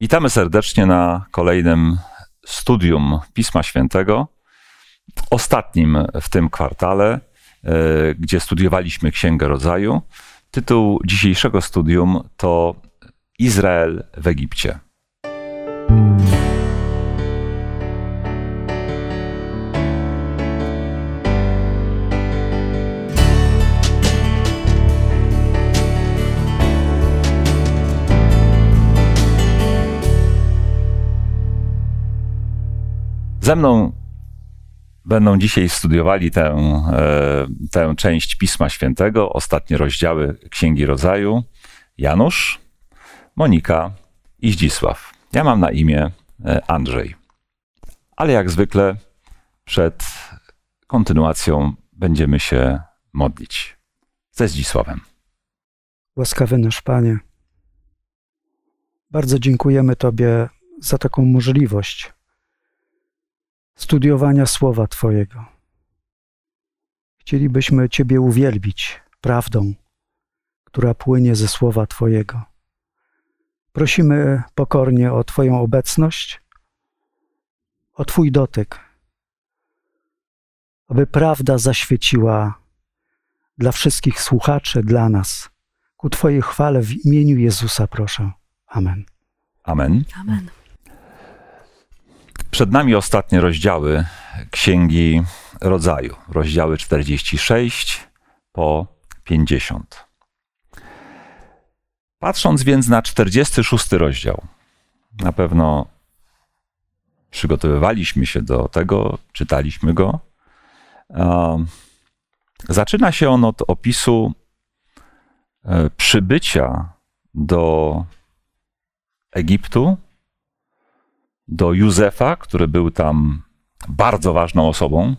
Witamy serdecznie na kolejnym studium Pisma Świętego, ostatnim w tym kwartale, e, gdzie studiowaliśmy Księgę Rodzaju. Tytuł dzisiejszego studium to Izrael w Egipcie. Ze mną będą dzisiaj studiowali tę, e, tę część Pisma Świętego, ostatnie rozdziały Księgi Rodzaju, Janusz, Monika i Zdzisław. Ja mam na imię e, Andrzej. Ale jak zwykle przed kontynuacją będziemy się modlić ze Zdzisławem. Łaskawy nasz Panie, bardzo dziękujemy Tobie za taką możliwość studiowania Słowa Twojego. Chcielibyśmy Ciebie uwielbić prawdą, która płynie ze Słowa Twojego. Prosimy pokornie o Twoją obecność, o Twój dotyk, aby prawda zaświeciła dla wszystkich słuchaczy, dla nas. Ku Twojej chwale w imieniu Jezusa proszę. Amen. Amen. Amen. Przed nami ostatnie rozdziały Księgi Rodzaju, rozdziały 46 po 50. Patrząc więc na 46 rozdział, na pewno przygotowywaliśmy się do tego, czytaliśmy go. Zaczyna się on od opisu e, przybycia do Egiptu do Józefa, który był tam bardzo ważną osobą,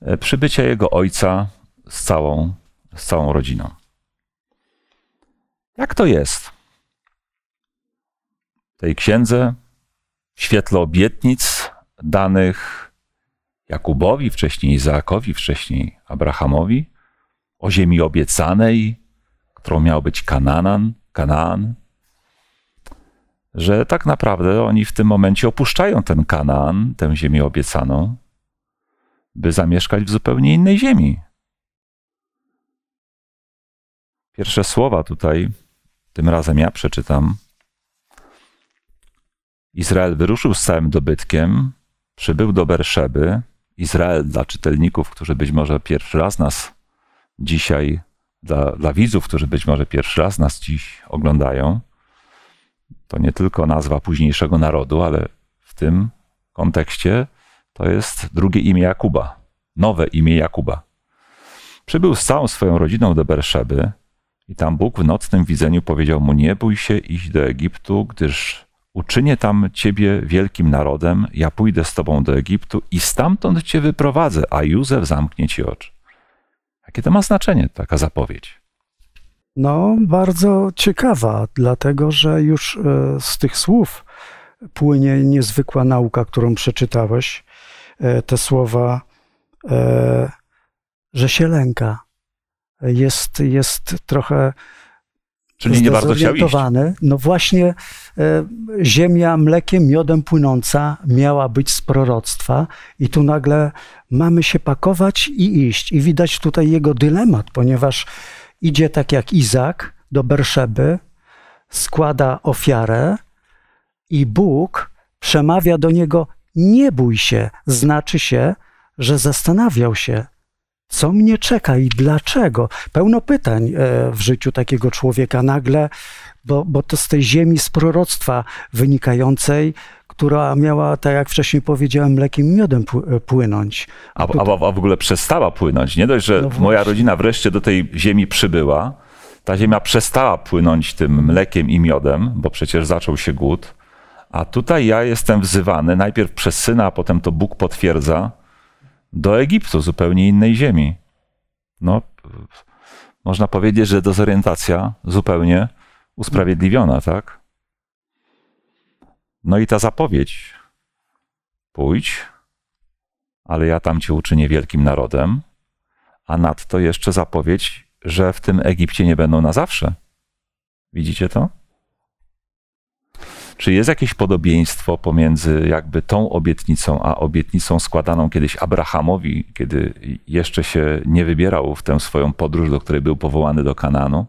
e, przybycia jego ojca z całą, z całą rodziną. Jak to jest? W tej księdze, w świetle obietnic danych Jakubowi, wcześniej Izaakowi, wcześniej Abrahamowi, o ziemi obiecanej, którą miał być Kananan, Kanaan, że tak naprawdę oni w tym momencie opuszczają ten Kanaan, tę ziemię obiecaną, by zamieszkać w zupełnie innej ziemi. Pierwsze słowa tutaj, tym razem ja przeczytam. Izrael wyruszył z całym dobytkiem, przybył do Berszeby. Izrael dla czytelników, którzy być może pierwszy raz nas dzisiaj, dla, dla widzów, którzy być może pierwszy raz nas dziś oglądają to nie tylko nazwa późniejszego narodu, ale w tym kontekście to jest drugie imię Jakuba, nowe imię Jakuba. Przybył z całą swoją rodziną do Berszeby i tam Bóg w nocnym widzeniu powiedział mu: Nie bój się iść do Egiptu, gdyż uczynię tam ciebie wielkim narodem, ja pójdę z tobą do Egiptu i stamtąd cię wyprowadzę, a Józef zamknie ci oczy. Jakie to ma znaczenie, taka zapowiedź? No, bardzo ciekawa, dlatego że już e, z tych słów płynie niezwykła nauka, którą przeczytałeś. E, te słowa, e, że się lęka. Jest, jest trochę Czyli nie bardzo chciał iść. No właśnie ziemia mlekiem, miodem płynąca miała być z proroctwa i tu nagle mamy się pakować i iść. I widać tutaj jego dylemat, ponieważ idzie tak jak Izak do Berszeby, składa ofiarę i Bóg przemawia do niego: Nie bój się, znaczy się, że zastanawiał się, co mnie czeka i dlaczego. Pełno pytań e, w życiu takiego człowieka nagle, bo, bo to z tej ziemi, z proroctwa wynikającej, która miała, tak jak wcześniej powiedziałem, mlekiem i miodem e, płynąć. A, a, a, w ogóle przestała płynąć. Nie dość, że no moja rodzina wreszcie do tej ziemi przybyła, ta ziemia przestała płynąć tym mlekiem i miodem, bo przecież zaczął się głód. A tutaj ja jestem wzywany najpierw przez syna, a potem to Bóg potwierdza, do Egiptu, zupełnie innej ziemi. No, można powiedzieć, że dezorientacja zupełnie usprawiedliwiona, tak? No i ta zapowiedź: pójdź, ale ja tam cię uczynię wielkim narodem, a nadto jeszcze zapowiedź, że w tym Egipcie nie będą na zawsze. Widzicie to? Czy jest jakieś podobieństwo pomiędzy jakby tą obietnicą, a obietnicą składaną kiedyś Abrahamowi, kiedy jeszcze się nie wybierał w tę swoją podróż, do której był powołany do Kananu?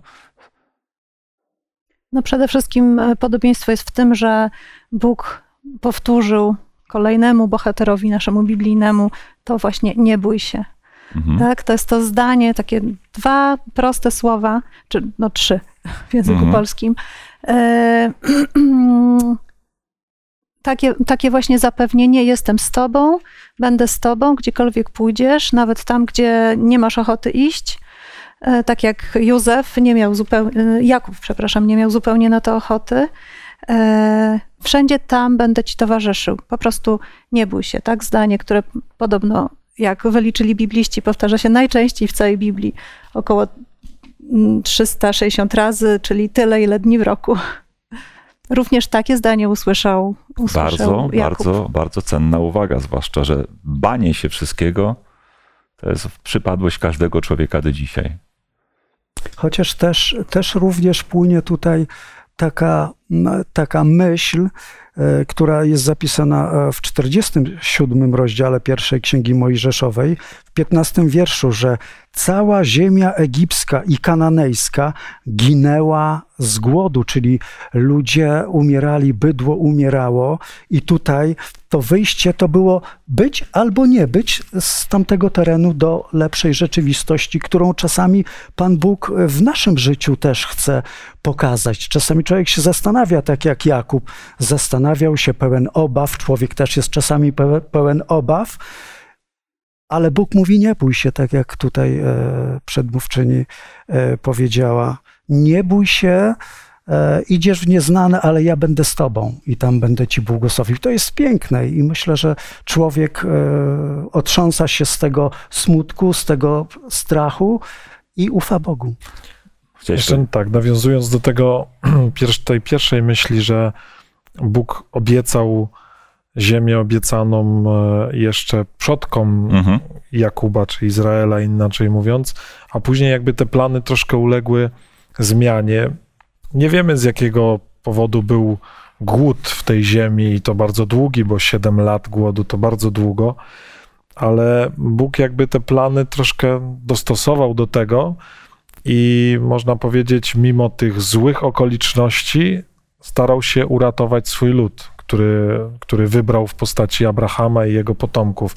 No przede wszystkim e, podobieństwo jest w tym, że Bóg powtórzył kolejnemu bohaterowi naszemu biblijnemu to właśnie nie bój się. Mhm. Tak, to jest to zdanie, takie dwa proste słowa, czy no trzy w języku mhm. polskim. E, takie, takie właśnie zapewnienie, jestem z tobą, będę z tobą, gdziekolwiek pójdziesz, nawet tam, gdzie nie masz ochoty iść. E, tak jak Józef nie miał zupełnie, Jakub, przepraszam, nie miał zupełnie na to ochoty. E, wszędzie tam będę ci towarzyszył. Po prostu nie bój się. Tak, zdanie, które podobno, jak wyliczyli bibliści, powtarza się najczęściej w całej Biblii. Około 360 razy, czyli tyle, ile dni w roku. Również takie zdanie usłyszał. usłyszał bardzo, Jakub. bardzo, bardzo cenna uwaga, zwłaszcza, że banie się wszystkiego to jest przypadłość każdego człowieka do dzisiaj. Chociaż też, też również płynie tutaj taka, taka myśl, e, która jest zapisana e, w 47 rozdziale pierwszej Księgi Mojżeszowej, w 15 wierszu, że cała ziemia egipska i kananejska ginęła z głodu, czyli ludzie umierali, bydło umierało i tutaj to wyjście to było być albo nie być z tamtego terenu do lepszej rzeczywistości, którą czasami Pan Bóg w naszym życiu też chce pokazać. Czasami człowiek się zastanawia, tak jak Jakub zastanawiał się pełen obaw, człowiek też jest czasami pełen obaw, ale Bóg mówi: Nie bój się, tak jak tutaj e, przedmówczyni e, powiedziała. Nie bój się, e, idziesz w nieznane, ale ja będę z tobą i tam będę ci błogosławił. To jest piękne i myślę, że człowiek otrząsa się z tego smutku, z tego strachu i ufa Bogu. Jeszcze tak, nawiązując do tego, tej pierwszej myśli, że Bóg obiecał ziemię obiecaną e, jeszcze przodkom mhm. Jakuba czy Izraela, inaczej mówiąc, a później jakby te plany troszkę uległy zmianie. Nie wiemy z jakiego powodu był głód w tej ziemi i to bardzo długi, bo 7 lat głodu to bardzo długo, ale Bóg jakby te plany troszkę dostosował do tego i można powiedzieć, mimo tych złych okoliczności, starał się uratować swój lud który, który wybrał w postaci Abrahama i jego potomków.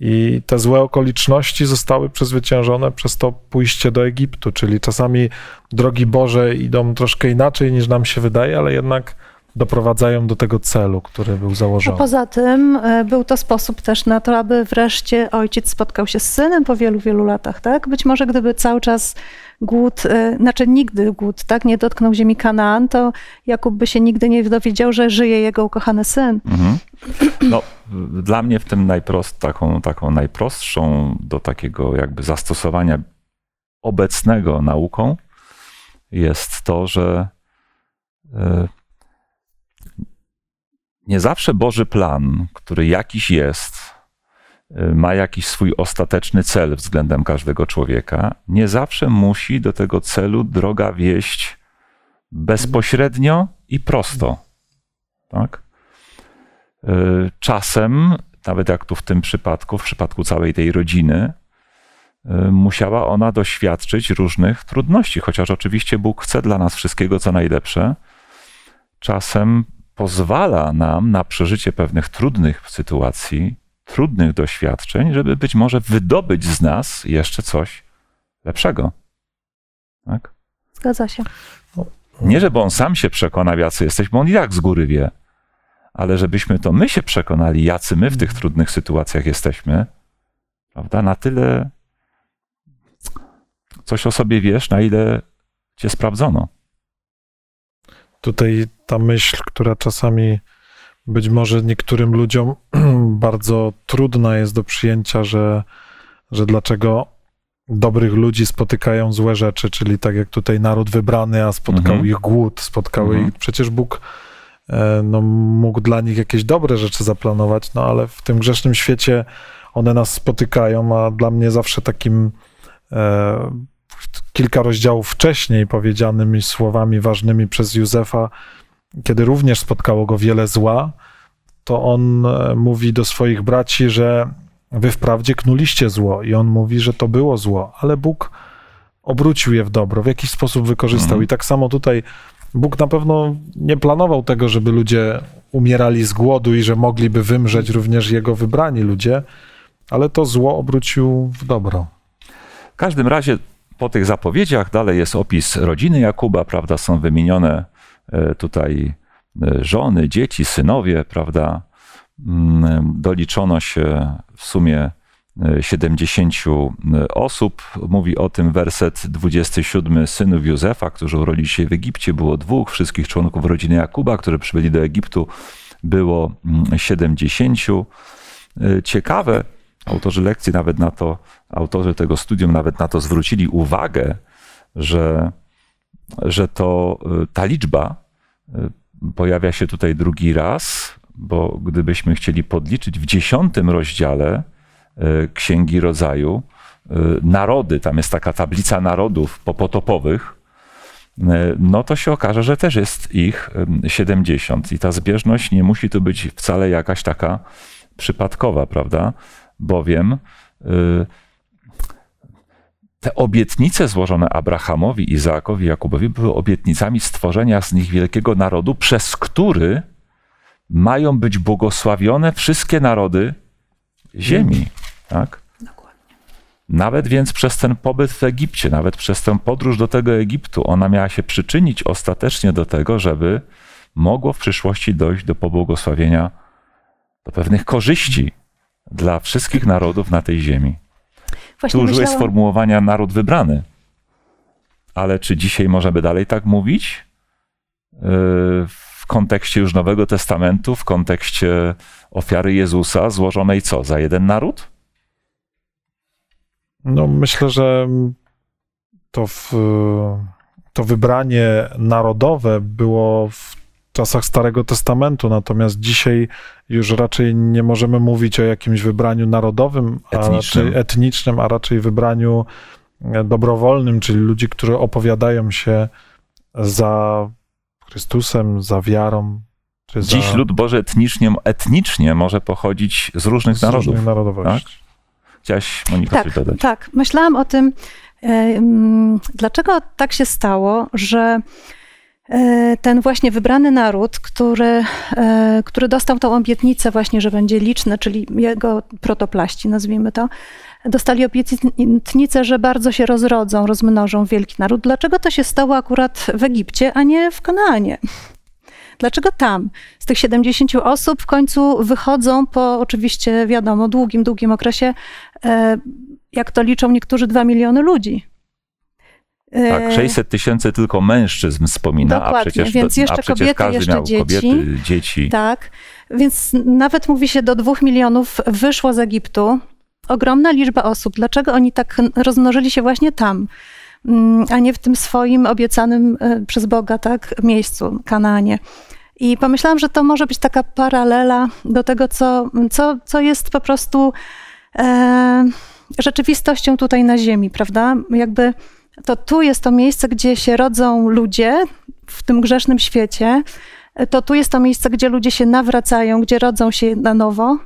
I te złe okoliczności zostały przezwyciężone przez to pójście do Egiptu, czyli czasami drogi Boże idą troszkę inaczej niż nam się wydaje, ale jednak doprowadzają do tego celu, który był założony. A poza tym e, był to sposób też na to, aby wreszcie ojciec spotkał się z synem po wielu, wielu latach, tak? Być może gdyby cały czas głód, e, znaczy nigdy głód, tak, nie dotknął ziemi Kanaan, to Jakub by się nigdy nie dowiedział, że żyje jego ukochany syn. Mhm. No, dla mnie w tym najprost, taką, taką najprostszą do takiego jakby zastosowania obecnego nauką jest to, że e, nie zawsze Boży plan, który jakiś jest, ma jakiś swój ostateczny cel względem każdego człowieka, nie zawsze musi do tego celu droga wieść bezpośrednio i prosto. Tak? Y, czasem, nawet jak tu w tym przypadku, w przypadku całej tej rodziny, y, musiała ona doświadczyć różnych trudności, chociaż oczywiście Bóg chce dla nas wszystkiego, co najlepsze. Czasem pozwala nam na przeżycie pewnych trudnych sytuacji, trudnych doświadczeń, żeby być może wydobyć z nas jeszcze coś lepszego. Tak? Zgadza się. Nie, żeby on sam się przekona, jacy jesteśmy, bo on i tak z góry wie, ale żebyśmy to my się przekonali, jacy my w tych trudnych sytuacjach jesteśmy, prawda? Na tyle coś o sobie wiesz, na ile cię sprawdzono. Tutaj ta myśl, która czasami być może niektórym ludziom bardzo trudna jest do przyjęcia, że, że dlaczego dobrych ludzi spotykają złe rzeczy, czyli tak jak tutaj naród wybrany, a spotkał mhm. ich głód, spotkały mhm. ich. Przecież Bóg e, no, mógł dla nich jakieś dobre rzeczy zaplanować, no ale w tym grzesznym świecie one nas spotykają, a dla mnie zawsze takim e, kilka rozdziałów wcześniej powiedzianymi słowami ważnymi przez Józefa kiedy również spotkało go wiele zła, to on e, mówi do swoich braci, że wy wprawdzie knuliście zło i on mówi, że to było zło, ale Bóg obrócił je w dobro, w jakiś sposób wykorzystał. Mhm. I tak samo tutaj Bóg na pewno nie planował tego, żeby ludzie umierali z głodu i że mogliby wymrzeć również jego wybrani ludzie, ale to zło obrócił w dobro. W każdym razie po tych zapowiedziach dalej jest opis rodziny Jakuba, prawda? Są wymienione tutaj e, żony, dzieci, synowie, prawda? Mm, Doliczono się w sumie e, 70 osób. Mówi o tym werset 27 synów Józefa, którzy urodzili się w Egipcie. Było dwóch, wszystkich członków rodziny Jakuba, którzy przybyli do Egiptu, było mm, 70. E, Ciekawe, autorzy lekcji nawet na to, autorzy tego studium nawet na to zwrócili uwagę, że, że to y, ta liczba y, pojawia się tutaj drugi raz, bo gdybyśmy chcieli podliczyć w dziesiątym rozdziale y, Księgi Rodzaju narody, tam jest taka tablica narodów popotopowych, no to się okaże, że też jest ich y, 70 i ta zbieżność nie musi tu być wcale jakaś taka przypadkowa, prawda? Bowiem te obietnice złożone Abrahamowi, Izaakowi, Jakubowi były obietnicami stworzenia z nich wielkiego narodu, przez który mają być błogosławione wszystkie narody ziemi. Tak? Nawet więc przez ten pobyt w Egipcie, nawet przez tę podróż do tego Egiptu, ona miała się przyczynić ostatecznie do tego, żeby mogło w przyszłości dojść do pobłogosławienia, do pewnych korzyści dla wszystkich narodów na tej ziemi. Właśnie Tu użyłeś myślałam, sformułowania naród wybrany. Ale czy dzisiaj możemy dalej tak mówić? Yy, W kontekście już Nowego Testamentu, w kontekście ofiary Jezusa złożonej co? Za jeden naród? No, myślę, że to, w, to wybranie narodowe było w czasach Starego Testamentu, natomiast dzisiaj już raczej nie możemy mówić o jakimś wybraniu narodowym, a Etnicznym. raczej etnicznym, a raczej wybraniu e, dobrowolnym, czyli ludzi, którzy opowiadają się za Chrystusem, za wiarą. Czy za, Dziś lud Boży etnicznie, etnicznie może pochodzić z różnych z narodów. różnych narodowości. Chciałaś, Monika, tak, coś dodać? tak, myślałam o tym, dlaczego tak się stało, że ten właśnie wybrany naród, który, e, który dostał tą obietnicę właśnie, że będzie liczny, czyli jego protoplaści, nazwijmy to, dostali obietnicę, że bardzo się rozrodzą, rozmnożą wielki naród. Dlaczego to się stało akurat w Egipcie, a nie w Kanaanie? Dlaczego tam? Z tych 70 osób w końcu wychodzą po oczywiście, wiadomo, długim, długim okresie, e, jak to liczą niektórzy, 2 miliony ludzi. E, Tak, 600 tysięcy tylko mężczyzn wspomina, a Dokładnie, przecież, więc jeszcze a przecież kobiety, każdy jeszcze miał dzieci. kobiety, dzieci. Tak, więc nawet mówi się do dwóch milionów wyszło z Egiptu. Ogromna liczba osób. Dlaczego oni tak rozmnożyli się właśnie tam, mm, a nie w tym swoim obiecanym e, przez Boga tak, miejscu, Kanaanie? I pomyślałam, że to może być taka paralela do tego, co, co, co jest po prostu e, rzeczywistością tutaj na Ziemi, prawda? Jakby to tu jest to miejsce, gdzie się rodzą ludzie w tym grzesznym świecie. To tu jest to miejsce, gdzie ludzie się nawracają, gdzie rodzą się na nowo.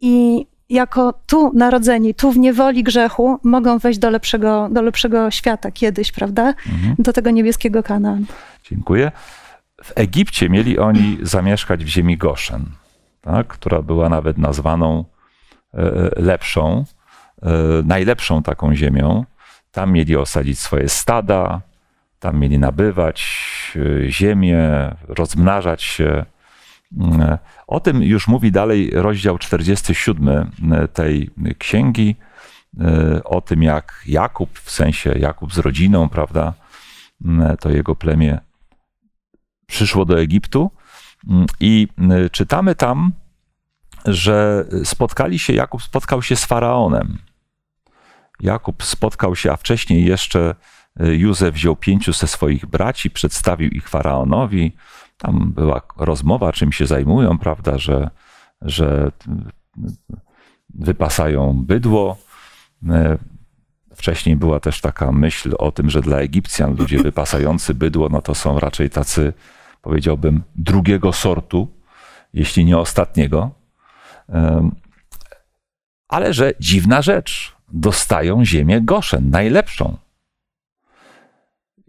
I jako tu narodzeni, tu w niewoli grzechu, mogą wejść do lepszego, do lepszego świata kiedyś, prawda? Mhm. Do tego niebieskiego Kanaan. Dziękuję. W Egipcie mieli oni zamieszkać w ziemi Goszen, tak, która była nawet nazwaną e, lepszą, e, najlepszą taką ziemią. Tam mieli osadzić swoje stada, tam mieli nabywać e, ziemię, rozmnażać się. E, O tym już mówi dalej rozdział 47 tej księgi, e, o tym jak Jakub, w sensie Jakub z rodziną, prawda, to jego plemię przyszło do Egiptu mm, i y, czytamy tam, że spotkali się, Jakub spotkał się z faraonem. Jakub spotkał się, a wcześniej jeszcze y, Józef wziął pięciu ze swoich braci, przedstawił ich faraonowi. Tam była rozmowa, czym się zajmują, prawda, że, że y, wypasają bydło. Wcześniej była też taka myśl o tym, że dla Egipcjan ludzie wypasający bydło, no to są raczej tacy powiedziałbym, drugiego sortu, jeśli nie ostatniego. Ale że dziwna rzecz, dostają ziemię Goszen, najlepszą.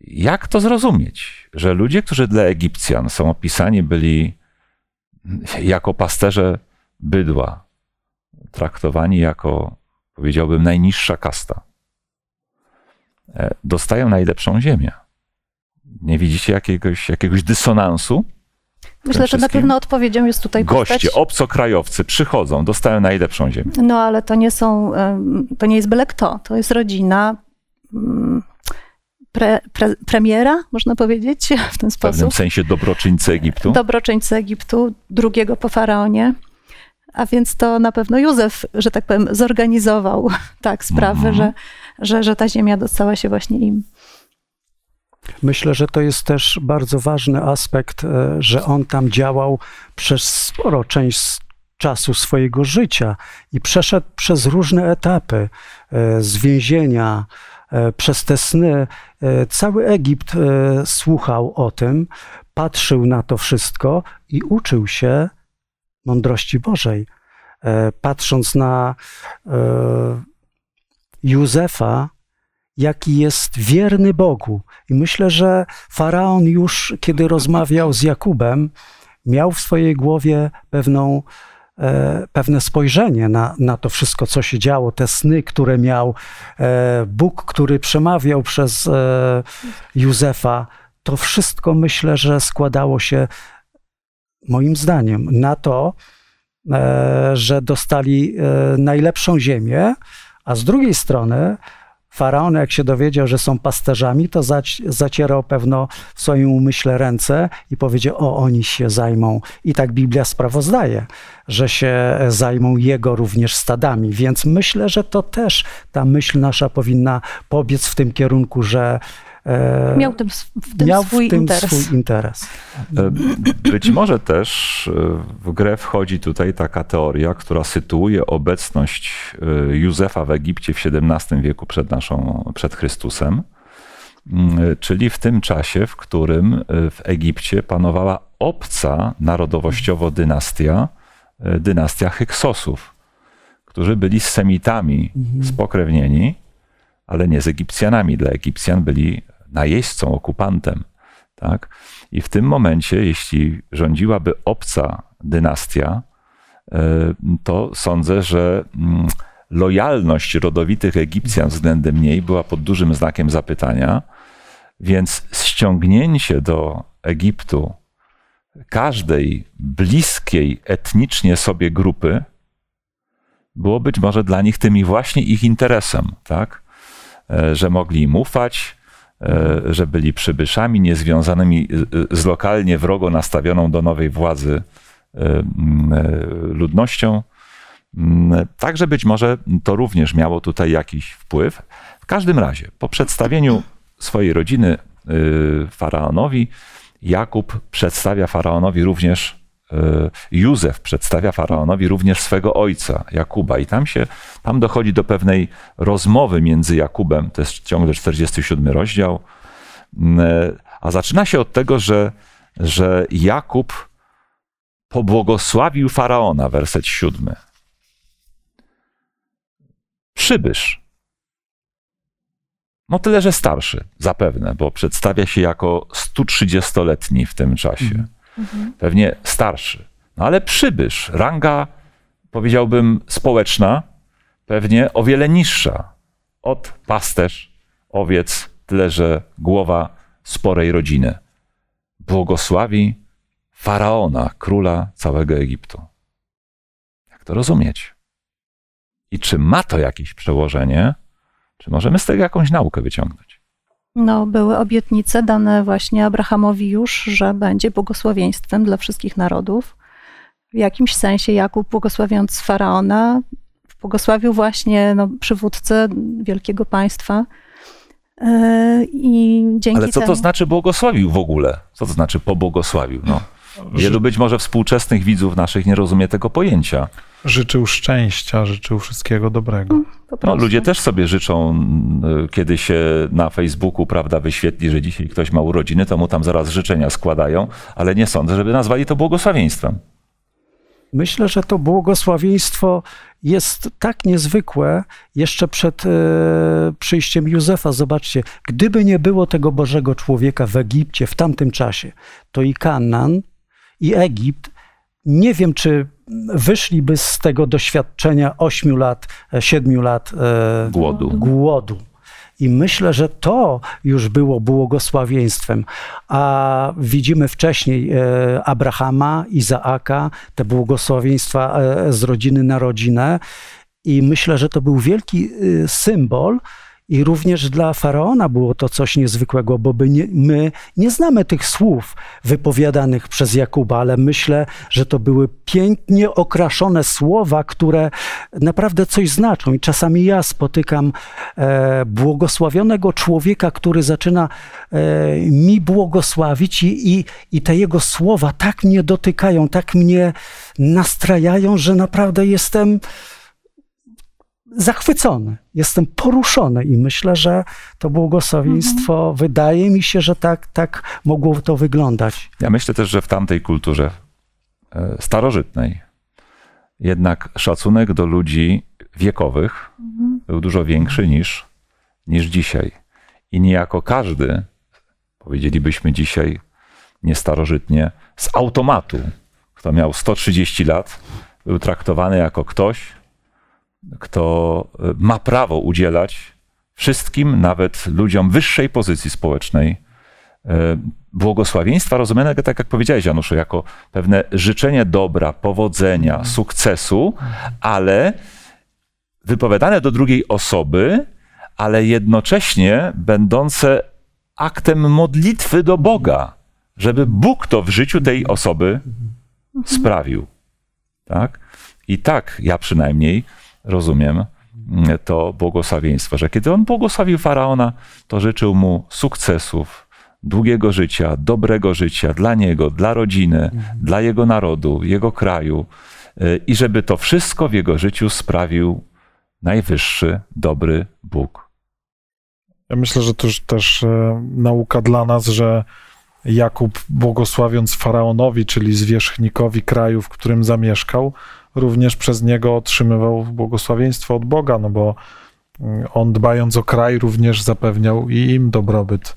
Jak to zrozumieć, że ludzie, którzy dla Egipcjan są opisani byli jako pasterze bydła, traktowani jako, powiedziałbym, najniższa kasta, e, dostają najlepszą ziemię? Nie widzicie jakiegoś, jakiegoś dysonansu? Myślę, że na pewno odpowiedzią jest tutaj Goście, postać... obcokrajowcy przychodzą, dostają najlepszą ziemię. No ale to nie są, to nie jest byle kto, to jest rodzina mm, pre, pre, premiera, można powiedzieć, w ten W sposób. pewnym sensie dobroczyńcy Egiptu. Dobroczyńcy Egiptu, drugiego po faraonie. A więc to na pewno Józef, że tak powiem, zorganizował tak sprawy, Mhm. że, że, że ta ziemia dostała się właśnie im. Myślę, że to jest też bardzo ważny aspekt, e, że on tam działał przez sporo część czasu swojego życia i przeszedł przez różne etapy e, z więzienia, e, przez te sny. Cały Egipt słuchał o tym, patrzył na to wszystko i uczył się mądrości Bożej. Patrząc na Józefa, jaki jest wierny Bogu. I myślę, że faraon już, kiedy rozmawiał z Jakubem, miał w swojej głowie pewną, e, pewne spojrzenie na, na to wszystko, co się działo, te sny, które miał, e, Bóg, który przemawiał przez e, Józefa. To wszystko myślę, że składało się, moim zdaniem, na to, e, że dostali e, najlepszą ziemię, a z drugiej strony Faraon, jak się dowiedział, że są pasterzami, to zac- zacierał pewno w swoim umyśle ręce i powiedział: O, oni się zajmą. I tak Biblia sprawozdaje, że się zajmą jego również stadami. Więc myślę, że to też ta myśl nasza powinna pobiec w tym kierunku, że e, Miał w tym, w tym miał swój w tym interes. swój interes. E, Być może też e, w grę wchodzi tutaj taka teoria, która sytuuje obecność e, Józefa w Egipcie w XVII wieku przed naszą, przed Chrystusem, Mm, e, czyli w tym czasie, w którym e, w Egipcie panowała obca narodowościowo dynastia, e, dynastia Hyksosów, którzy byli z Semitami spokrewnieni, ale nie z Egipcjanami. Dla Egipcjan byli najeźdźcą, okupantem. Tak? I w tym momencie, jeśli rządziłaby obca dynastia, e, to sądzę, że mm, lojalność rodowitych Egipcjan względem niej była pod dużym znakiem zapytania, więc ściągnięcie do Egiptu każdej bliskiej etnicznie sobie grupy było być może dla nich tym i właśnie ich interesem, tak? E, Że mogli im ufać, e, że byli przybyszami niezwiązanymi z- z lokalnie wrogo nastawioną do nowej władzy e, e, ludnością. Także być może to również miało tutaj jakiś wpływ. W każdym razie, po przedstawieniu swojej rodziny faraonowi, Jakub przedstawia faraonowi również, Józef przedstawia faraonowi również swego ojca, Jakuba. I tam się, tam dochodzi do pewnej rozmowy między Jakubem, to jest ciągle 47 rozdział, Mm, a zaczyna się od tego, że, że Jakub pobłogosławił faraona, werset siódmy. Przybysz. No tyle, że starszy, zapewne, bo przedstawia się jako 130-letni w tym czasie. Pewnie starszy. No ale przybysz, ranga, powiedziałbym, społeczna, pewnie o wiele niższa od pasterz, owiec, tyle, że głowa sporej rodziny. Błogosławi faraona, króla całego Egiptu. Jak to rozumieć? I czy ma to jakieś przełożenie? Czy możemy z tego jakąś naukę wyciągnąć? No, były obietnice dane właśnie Abrahamowi już, że będzie błogosławieństwem dla wszystkich narodów. W jakimś sensie Jakub, błogosławiąc faraona, błogosławił właśnie no, przywódcę wielkiego państwa. Yy, I dzięki Ale co temu... to znaczy błogosławił w ogóle? Co to znaczy pobłogosławił? No. Wielu być może współczesnych widzów naszych nie rozumie tego pojęcia. Życzył szczęścia, życzył wszystkiego dobrego. Po No, ludzie też sobie życzą, mm, kiedy się na Facebooku prawda, wyświetli, że dzisiaj ktoś ma urodziny, to mu tam zaraz życzenia składają, ale nie sądzę, żeby nazwali to błogosławieństwem. Myślę, że to błogosławieństwo jest tak niezwykłe jeszcze przed e, przyjściem Józefa. Zobaczcie, gdyby nie było tego Bożego człowieka w Egipcie w tamtym czasie, to i Kanaan, i Egipt, nie wiem, czy wyszliby z tego doświadczenia ośmiu lat, e, siedmiu lat e, Głodu. głodu. I myślę, że to już było błogosławieństwem. A widzimy wcześniej e, Abrahama, Izaaka, te błogosławieństwa e, z rodziny na rodzinę. I myślę, że to był wielki e, symbol. I również dla faraona było to coś niezwykłego, bo nie, my nie znamy tych słów wypowiadanych przez Jakuba, ale myślę, że to były pięknie okraszone słowa, które naprawdę coś znaczą. I czasami ja spotykam e, błogosławionego człowieka, który zaczyna e, mi błogosławić, i, i, i te jego słowa tak mnie dotykają, tak mnie nastrajają, że naprawdę jestem zachwycony, jestem poruszony i myślę, że to błogosławieństwo, wydaje mi się, że tak, tak mogło to wyglądać. Ja myślę też, że w tamtej kulturze e, starożytnej jednak szacunek do ludzi wiekowych był dużo większy niż, niż dzisiaj. I niejako każdy, powiedzielibyśmy dzisiaj niestarożytnie, z automatu, kto miał 130 lat, był traktowany jako ktoś, kto e, ma prawo udzielać wszystkim, nawet ludziom wyższej pozycji społecznej, e, błogosławieństwa rozumianego, tak jak powiedziałeś, Januszu, jako pewne życzenie dobra, powodzenia, sukcesu, ale wypowiadane do drugiej osoby, ale jednocześnie będące aktem modlitwy do Boga, żeby Bóg to w życiu tej osoby sprawił. Tak? I tak ja przynajmniej rozumiem to błogosławieństwo, że kiedy on błogosławił faraona, to życzył mu sukcesów, długiego życia, dobrego życia dla niego, dla rodziny, dla jego narodu, jego kraju y, i żeby to wszystko w jego życiu sprawił najwyższy, dobry Bóg. Ja myślę, że to już też e, nauka dla nas, że Jakub błogosławiąc faraonowi, czyli zwierzchnikowi kraju, w którym zamieszkał, również przez niego otrzymywał błogosławieństwo od Boga, no bo mm, on dbając o kraj również zapewniał i im dobrobyt,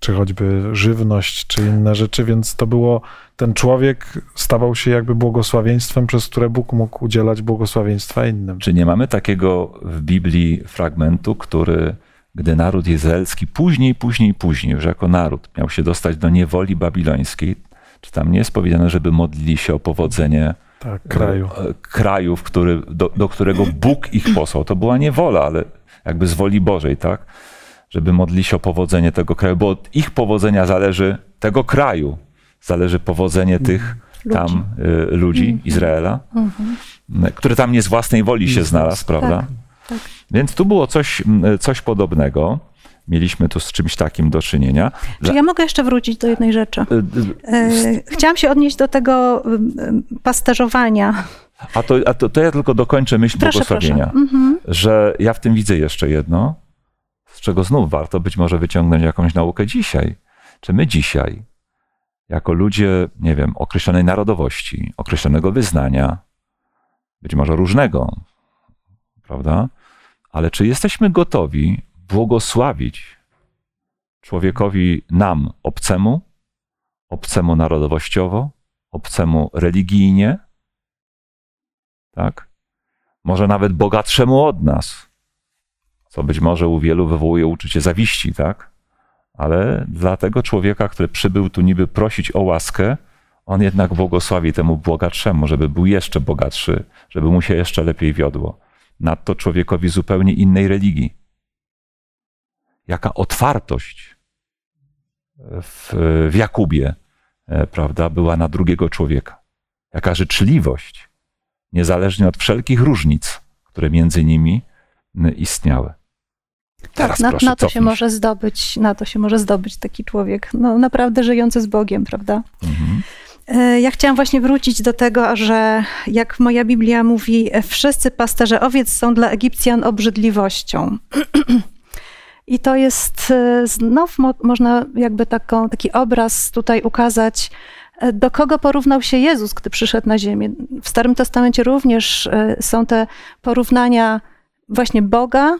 czy choćby żywność, czy inne rzeczy, więc to było, ten człowiek stawał się jakby błogosławieństwem, przez które Bóg mógł udzielać błogosławieństwa innym. Czy nie mamy takiego w Biblii fragmentu, który, gdy naród izraelski później, później, później, już jako naród miał się dostać do niewoli babilońskiej, czy tam nie jest powiedziane, żeby modlili się o powodzenie Tak, kraju. e, kraju, w który, do, do którego Bóg ich posłał. To była niewola, ale jakby z woli Bożej, tak? Żeby modlili się o powodzenie tego kraju, bo od ich powodzenia zależy tego kraju, zależy powodzenie tych tam y, ludzi, Izraela, m, który tam nie z własnej woli się znalazł, prawda? tak. Więc tu było coś, coś podobnego. Mieliśmy tu z czymś takim do czynienia. Czy ja mogę jeszcze wrócić do jednej rzeczy? Y, E, Chciałam się odnieść do tego em, pasterzowania. A to, a to, to ja tylko dokończę myśl Proszę, błogosławienia. proszę. Mhm. że ja w tym widzę jeszcze jedno, z czego znów warto być może wyciągnąć jakąś naukę dzisiaj. Czy my dzisiaj, jako ludzie, nie wiem, określonej narodowości, określonego wyznania, być może różnego, prawda? Ale czy jesteśmy gotowi błogosławić człowiekowi nam, obcemu, obcemu narodowościowo, obcemu religijnie, tak? może nawet bogatszemu od nas, co być może u wielu wywołuje uczucie zawiści, tak? Ale dla tego człowieka, który przybył tu niby prosić o łaskę, on jednak błogosławi temu bogatszemu, żeby był jeszcze bogatszy, żeby mu się jeszcze lepiej wiodło. Nadto człowiekowi zupełnie innej religii. Jaka otwartość w, w Jakubie, e, prawda, była na drugiego człowieka. Jaka życzliwość niezależnie od wszelkich różnic, które między nimi istniały. Teraz Tak, na, proszę, na to się cofnij może zdobyć, na to się może zdobyć taki człowiek, no naprawdę żyjący z Bogiem, prawda? Mhm. E, ja chciałam właśnie wrócić do tego, że jak moja Biblia mówi, wszyscy pasterze owiec są dla Egipcjan obrzydliwością. I to jest e, znów mo można jakby taką, taki obraz tutaj ukazać, e, do kogo porównał się Jezus, gdy przyszedł na ziemię. W Starym Testamencie również są te porównania właśnie Boga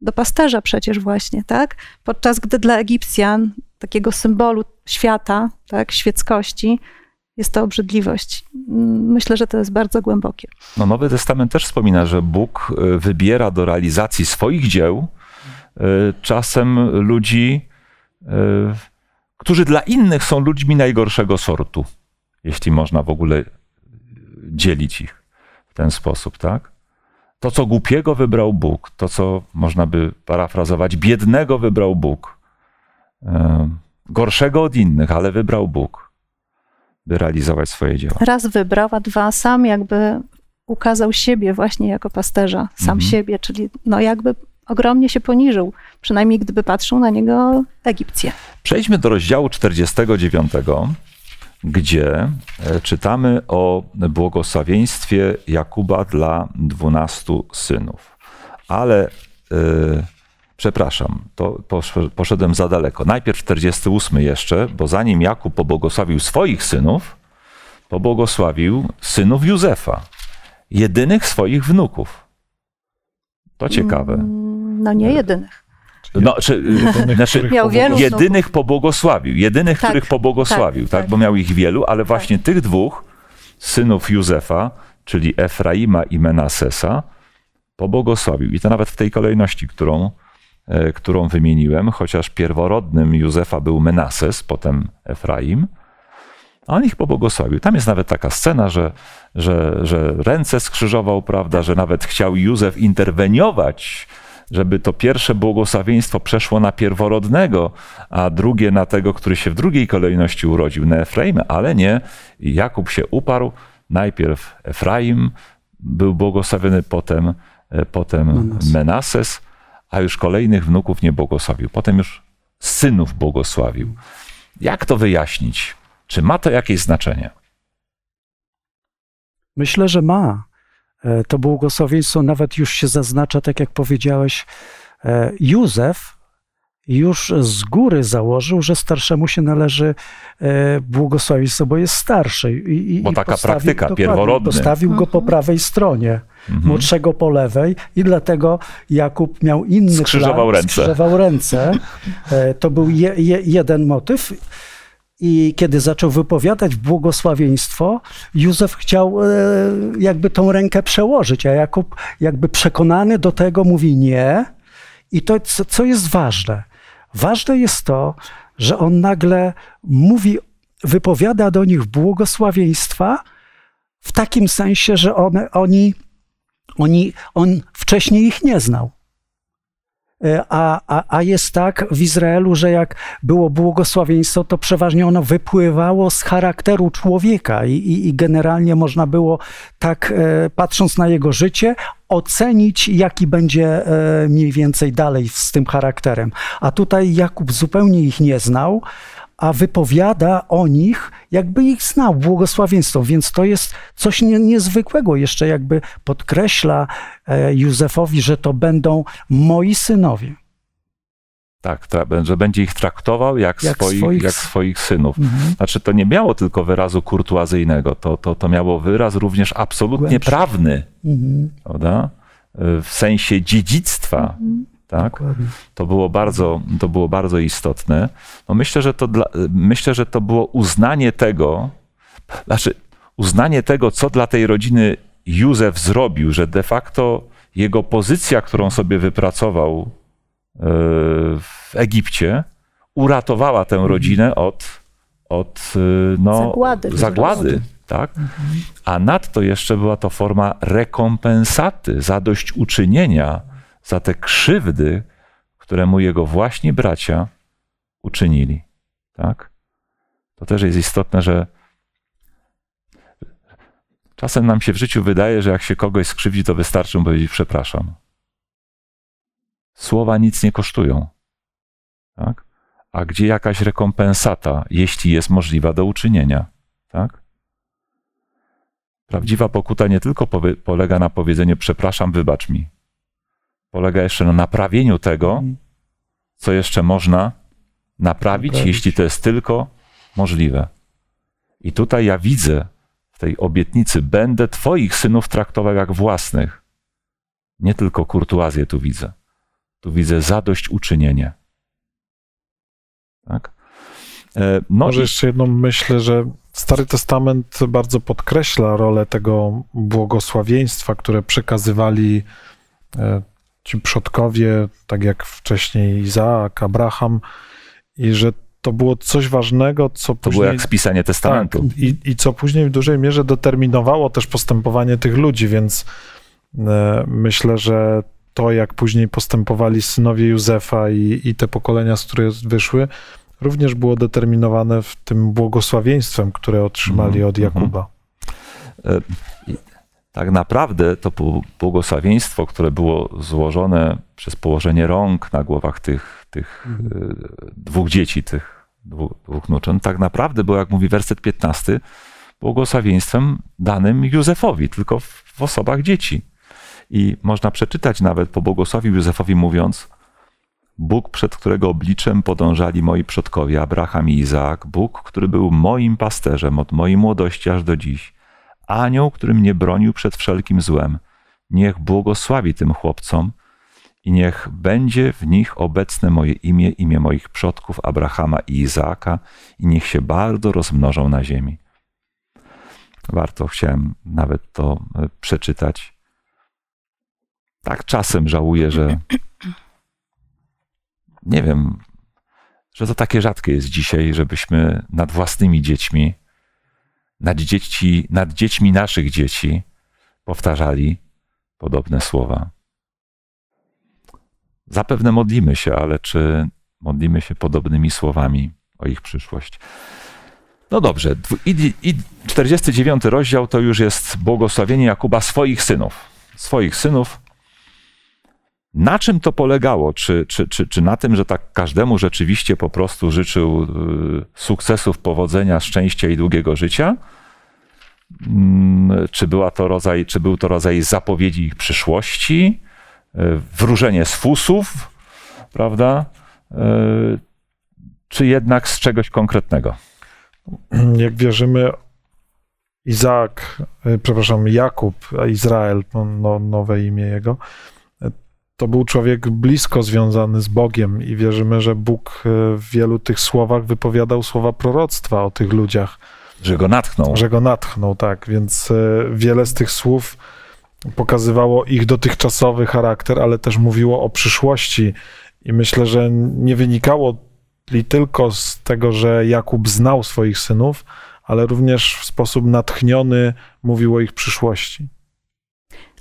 do pasterza przecież właśnie, tak? Podczas gdy dla Egipcjan, takiego symbolu świata, tak, świeckości, jest to obrzydliwość. Myślę, że to jest bardzo głębokie. No, Nowy Testament też wspomina, że Bóg e, wybiera do realizacji swoich dzieł e, czasem ludzi, e, którzy dla innych są ludźmi najgorszego sortu, jeśli można w ogóle dzielić ich w ten sposób, tak? To, co głupiego wybrał Bóg, to, co można by parafrazować, biednego wybrał Bóg, gorszego od innych, ale wybrał Bóg by realizować swoje dzieła. Raz wybrał, a dwa sam jakby ukazał siebie właśnie jako pasterza, sam mhm. siebie, czyli no jakby ogromnie się poniżył, przynajmniej gdyby patrzył na niego Egipcję. Przejdźmy do rozdziału 49, gdzie e, czytamy o błogosławieństwie Jakuba dla dwunastu synów. Ale yy, Przepraszam, to poszedłem za daleko. Najpierw 48 jeszcze, bo zanim Jakub pobłogosławił swoich synów, pobłogosławił synów Józefa, jedynych swoich wnuków. To ciekawe. No nie jedynych. No, czy, znaczy, miał wielu jedynych pobłogosławił, jedynych, tak, których pobłogosławił, tak, tak, tak, bo miał ich wielu, ale właśnie tak. tych dwóch synów Józefa, czyli Efraima i Menasesa, pobłogosławił. I to nawet w tej kolejności, którą, E, którą wymieniłem, chociaż pierworodnym Józefa był Menases, potem Efraim, a on ich pobłogosławił. Tam jest nawet taka scena, że, że, że ręce skrzyżował, prawda, że nawet chciał Józef interweniować, żeby to pierwsze błogosławieństwo przeszło na pierworodnego, a drugie na tego, który się w drugiej kolejności urodził, na Efraima, ale nie. Jakub się uparł. Najpierw Efraim był błogosławiony, potem, e, potem Menases a już kolejnych wnuków nie błogosławił. Potem już synów błogosławił. Jak to wyjaśnić? Czy ma to jakieś znaczenie? Myślę, że ma. E, to błogosławieństwo nawet już się zaznacza, tak jak powiedziałeś, e, Józef już z góry założył, że starszemu się należy e, błogosławieństwo, bo jest starszy. I, bo taka praktyka, pierworodny. Postawił go po mhm. prawej stronie, mhm. młodszego po lewej i dlatego Jakub miał inny skrzyżował plan, ręce. Skrzyżował ręce. To był je, je, jeden motyw. I kiedy zaczął wypowiadać błogosławieństwo, Józef chciał e, jakby tą rękę przełożyć, a Jakub jakby przekonany do tego mówi nie. I to, co jest ważne, Ważne jest to, że on nagle mówi, wypowiada do nich błogosławieństwa w takim sensie, że one, oni, oni, on wcześniej ich nie znał. E, a, a, a jest tak w Izraelu, że jak było błogosławieństwo, to przeważnie ono wypływało z charakteru człowieka i, i, i generalnie można było tak, e, patrząc na jego życie, ocenić, jaki będzie e, mniej więcej dalej z tym charakterem. A tutaj Jakub zupełnie ich nie znał, a wypowiada o nich, jakby ich znał, błogosławieństwo. Więc to jest coś nie, niezwykłego. Jeszcze jakby podkreśla e, Józefowi, że to będą moi synowie. Tak, że będzie ich traktował jak, jak swoich, swoich, jak swoich synów. Mhm. Znaczy, to nie miało tylko wyrazu kurtuazyjnego, to, to, to miało wyraz również absolutnie Głębszy. prawny, mhm. prawda? w sensie dziedzictwa. Mhm. Tak? To, było bardzo, to było bardzo istotne. No myślę, że to dla, myślę, że to było uznanie tego, znaczy uznanie tego, co dla tej rodziny Józef zrobił, że de facto jego pozycja, którą sobie wypracował e, w Egipcie, uratowała tę rodzinę od, od e, no, zagłady. zagłady tak? Mhm. A nadto jeszcze była to forma rekompensaty, zadośćuczynienia za te krzywdy, które mu jego właśnie bracia uczynili. Tak? To też jest istotne, że czasem nam się w życiu wydaje, że jak się kogoś skrzywdzi, to wystarczy mu powiedzieć przepraszam. Słowa nic nie kosztują. Tak? A gdzie jakaś rekompensata, jeśli jest możliwa do uczynienia? Tak? Prawdziwa pokuta nie tylko polega na powiedzeniu przepraszam, wybacz mi. Polega jeszcze na naprawieniu tego, co jeszcze można naprawić, Naprawić. jeśli to jest tylko możliwe. I tutaj ja widzę w tej obietnicy, będę Twoich synów traktował jak własnych. Nie tylko kurtuazję tu widzę. Tu widzę zadośćuczynienie. Tak? E, No Może i- jeszcze jedną myślę, że Stary Testament bardzo podkreśla rolę tego błogosławieństwa, które przekazywali e, ci przodkowie, tak jak wcześniej Izaak, Abraham, i że to było coś ważnego, co to później... było jak spisanie testamentu. Tak, i, i co później w dużej mierze determinowało też postępowanie tych ludzi, więc e, myślę, że to, jak później postępowali synowie Józefa i, i te pokolenia, z których wyszły, również było determinowane w tym błogosławieństwem, które otrzymali Mhm, od mhm. Jakuba. E, Tak naprawdę to bł- błogosławieństwo, które było złożone przez położenie rąk na głowach tych, tych e, dwóch dzieci, tych dwóch, dwóch tak naprawdę było, jak mówi werset 15, błogosławieństwem danym Józefowi, tylko w, w osobach dzieci. I można przeczytać nawet po błogosławił Józefowi mówiąc, Bóg, przed którego obliczem podążali moi przodkowie, Abraham i Izaak, Bóg, który był moim pasterzem od mojej młodości aż do dziś, anioł, który mnie bronił przed wszelkim złem, niech błogosławi tym chłopcom i niech będzie w nich obecne moje imię, imię moich przodków Abrahama i Izaaka i niech się bardzo rozmnożą na ziemi. Warto, chciałem nawet to e, przeczytać. Tak czasem żałuję, że nie wiem, że to takie rzadkie jest dzisiaj, żebyśmy nad własnymi dziećmi, nad, dzieci, nad dziećmi naszych dzieci powtarzali podobne słowa. Zapewne modlimy się, ale czy modlimy się podobnymi słowami o ich przyszłość? No dobrze, i 49 rozdział to już jest błogosławienie Jakuba swoich synów. Swoich synów. Na czym to polegało? Czy, czy, czy, czy na tym, że tak każdemu rzeczywiście po prostu życzył y, sukcesów, powodzenia, szczęścia i długiego życia? Mm, Czy, była to rodzaj, czy był to rodzaj zapowiedzi ich przyszłości? Y, Wróżenie z fusów, prawda? Y, Czy jednak z czegoś konkretnego? Jak wierzymy, Izaak, przepraszam, Jakub, Izrael, no, no, nowe imię jego, to był człowiek blisko związany z Bogiem i wierzymy, że Bóg e, w wielu tych słowach wypowiadał słowa proroctwa o tych ludziach, Że go natchnął. że go natchnął, tak, więc e, wiele z tych słów pokazywało ich dotychczasowy charakter, ale też mówiło o przyszłości i myślę, że nie wynikało tylko z tego, że Jakub znał swoich synów, ale również w sposób natchniony mówił o ich przyszłości.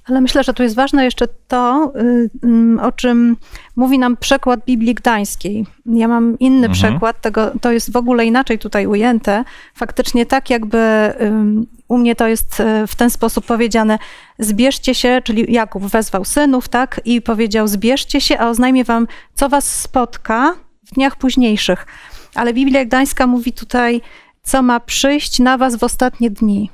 Ale myślę, że tu jest ważne jeszcze to, y, o czym mówi nam przekład Biblii Gdańskiej. Ja mam inny Mhm. przekład, tego, to jest w ogóle inaczej tutaj ujęte. Faktycznie tak jakby ym, u mnie to jest y, w ten sposób powiedziane, zbierzcie się, czyli Jakub wezwał synów, tak, i powiedział zbierzcie się, a oznajmię wam, co was spotka w dniach późniejszych. Ale Biblia Gdańska mówi tutaj, co ma przyjść na was w ostatnie dni.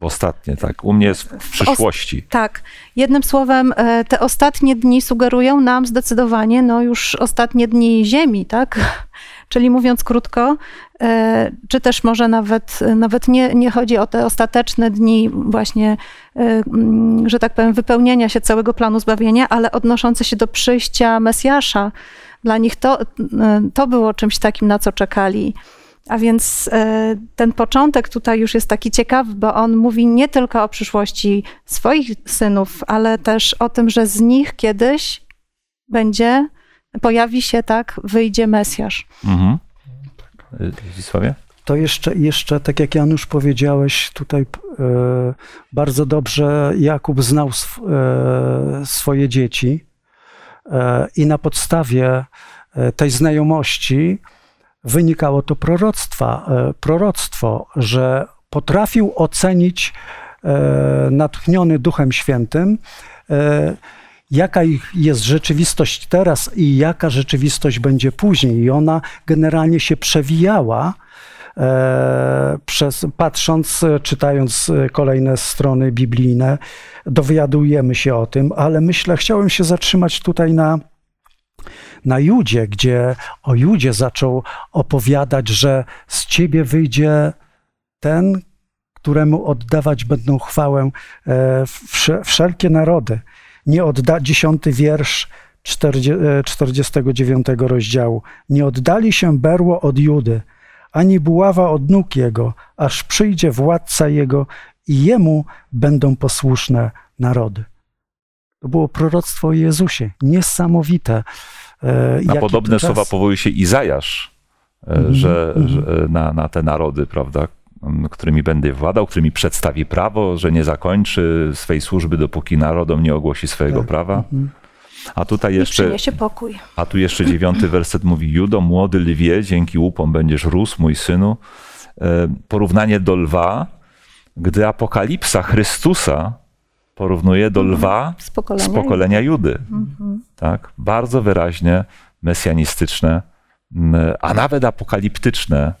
Ostatnie, tak. U mnie jest w przyszłości. Tak. Jednym słowem, e, te ostatnie dni sugerują nam zdecydowanie, no już ostatnie dni Ziemi, tak? Czyli mówiąc krótko, e, czy też może nawet, nawet nie, nie chodzi o te ostateczne dni właśnie, e, mm, że tak powiem, wypełnienia się całego planu zbawienia, ale odnoszące się do przyjścia Mesjasza. Dla nich to, to było czymś takim, na co czekali. A więc e, ten początek tutaj już jest taki ciekawy, bo on mówi nie tylko o przyszłości swoich synów, ale też o tym, że z nich kiedyś będzie, pojawi się, tak, wyjdzie Mesjasz. Mhm. Zdzisławie? To jeszcze, jeszcze, tak jak Janusz powiedziałeś, tutaj e, bardzo dobrze Jakub znał sw, e, swoje dzieci e, i na podstawie e, tej znajomości wynikało to proroctwa, e, proroctwo, że potrafił ocenić e, natchniony Duchem Świętym, e, jaka jest rzeczywistość teraz i jaka rzeczywistość będzie później. I ona generalnie się przewijała przez, patrząc, czytając kolejne strony biblijne, dowiadujemy się o tym, ale myślę, chciałem się zatrzymać tutaj na, na Judzie, gdzie o Judzie zaczął opowiadać, że z ciebie wyjdzie ten, któremu oddawać będą chwałę e, wsze- wszelkie narody. Nie odda, dziesiąty wiersz 40, e, 49 rozdziału. Nie oddali się berło od Judy, ani buława od nóg jego, aż przyjdzie władca jego i jemu będą posłuszne narody. To było proroctwo o Jezusie. Niesamowite. E, Na jaki podobne czas. słowa powołuje się Izajasz, e, Mhm, że, mhm. że na, na te narody, prawda, którymi będę władał, którymi przedstawi prawo, że nie zakończy swej służby, dopóki narodom nie ogłosi swojego Tak. prawa. Mhm. A tutaj jeszcze, a tu jeszcze dziewiąty werset mówi, Judo, młody lwie, dzięki łupom będziesz rósł, mój synu. E, Porównanie do lwa, gdy apokalipsa Chrystusa porównuje do lwa Z pokolenia. z pokolenia Judy. Mhm. Tak? Bardzo wyraźnie mesjanistyczne, m, a nawet apokaliptyczne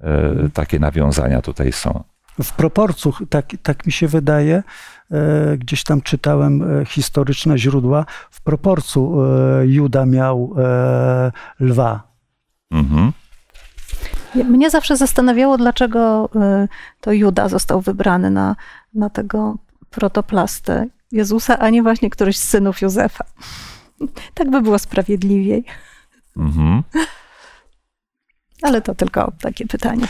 e, takie nawiązania tutaj są. W proporcju, tak, tak mi się wydaje, e, gdzieś tam czytałem e, historyczne źródła, w proporcju e, Juda miał lwa. Mhm. Mnie zawsze zastanawiało, dlaczego to Juda został wybrany na, na tego protoplastę Jezusa, a nie właśnie któryś z synów Józefa. Tak by było sprawiedliwiej. Mhm. Ale to tylko takie pytanie,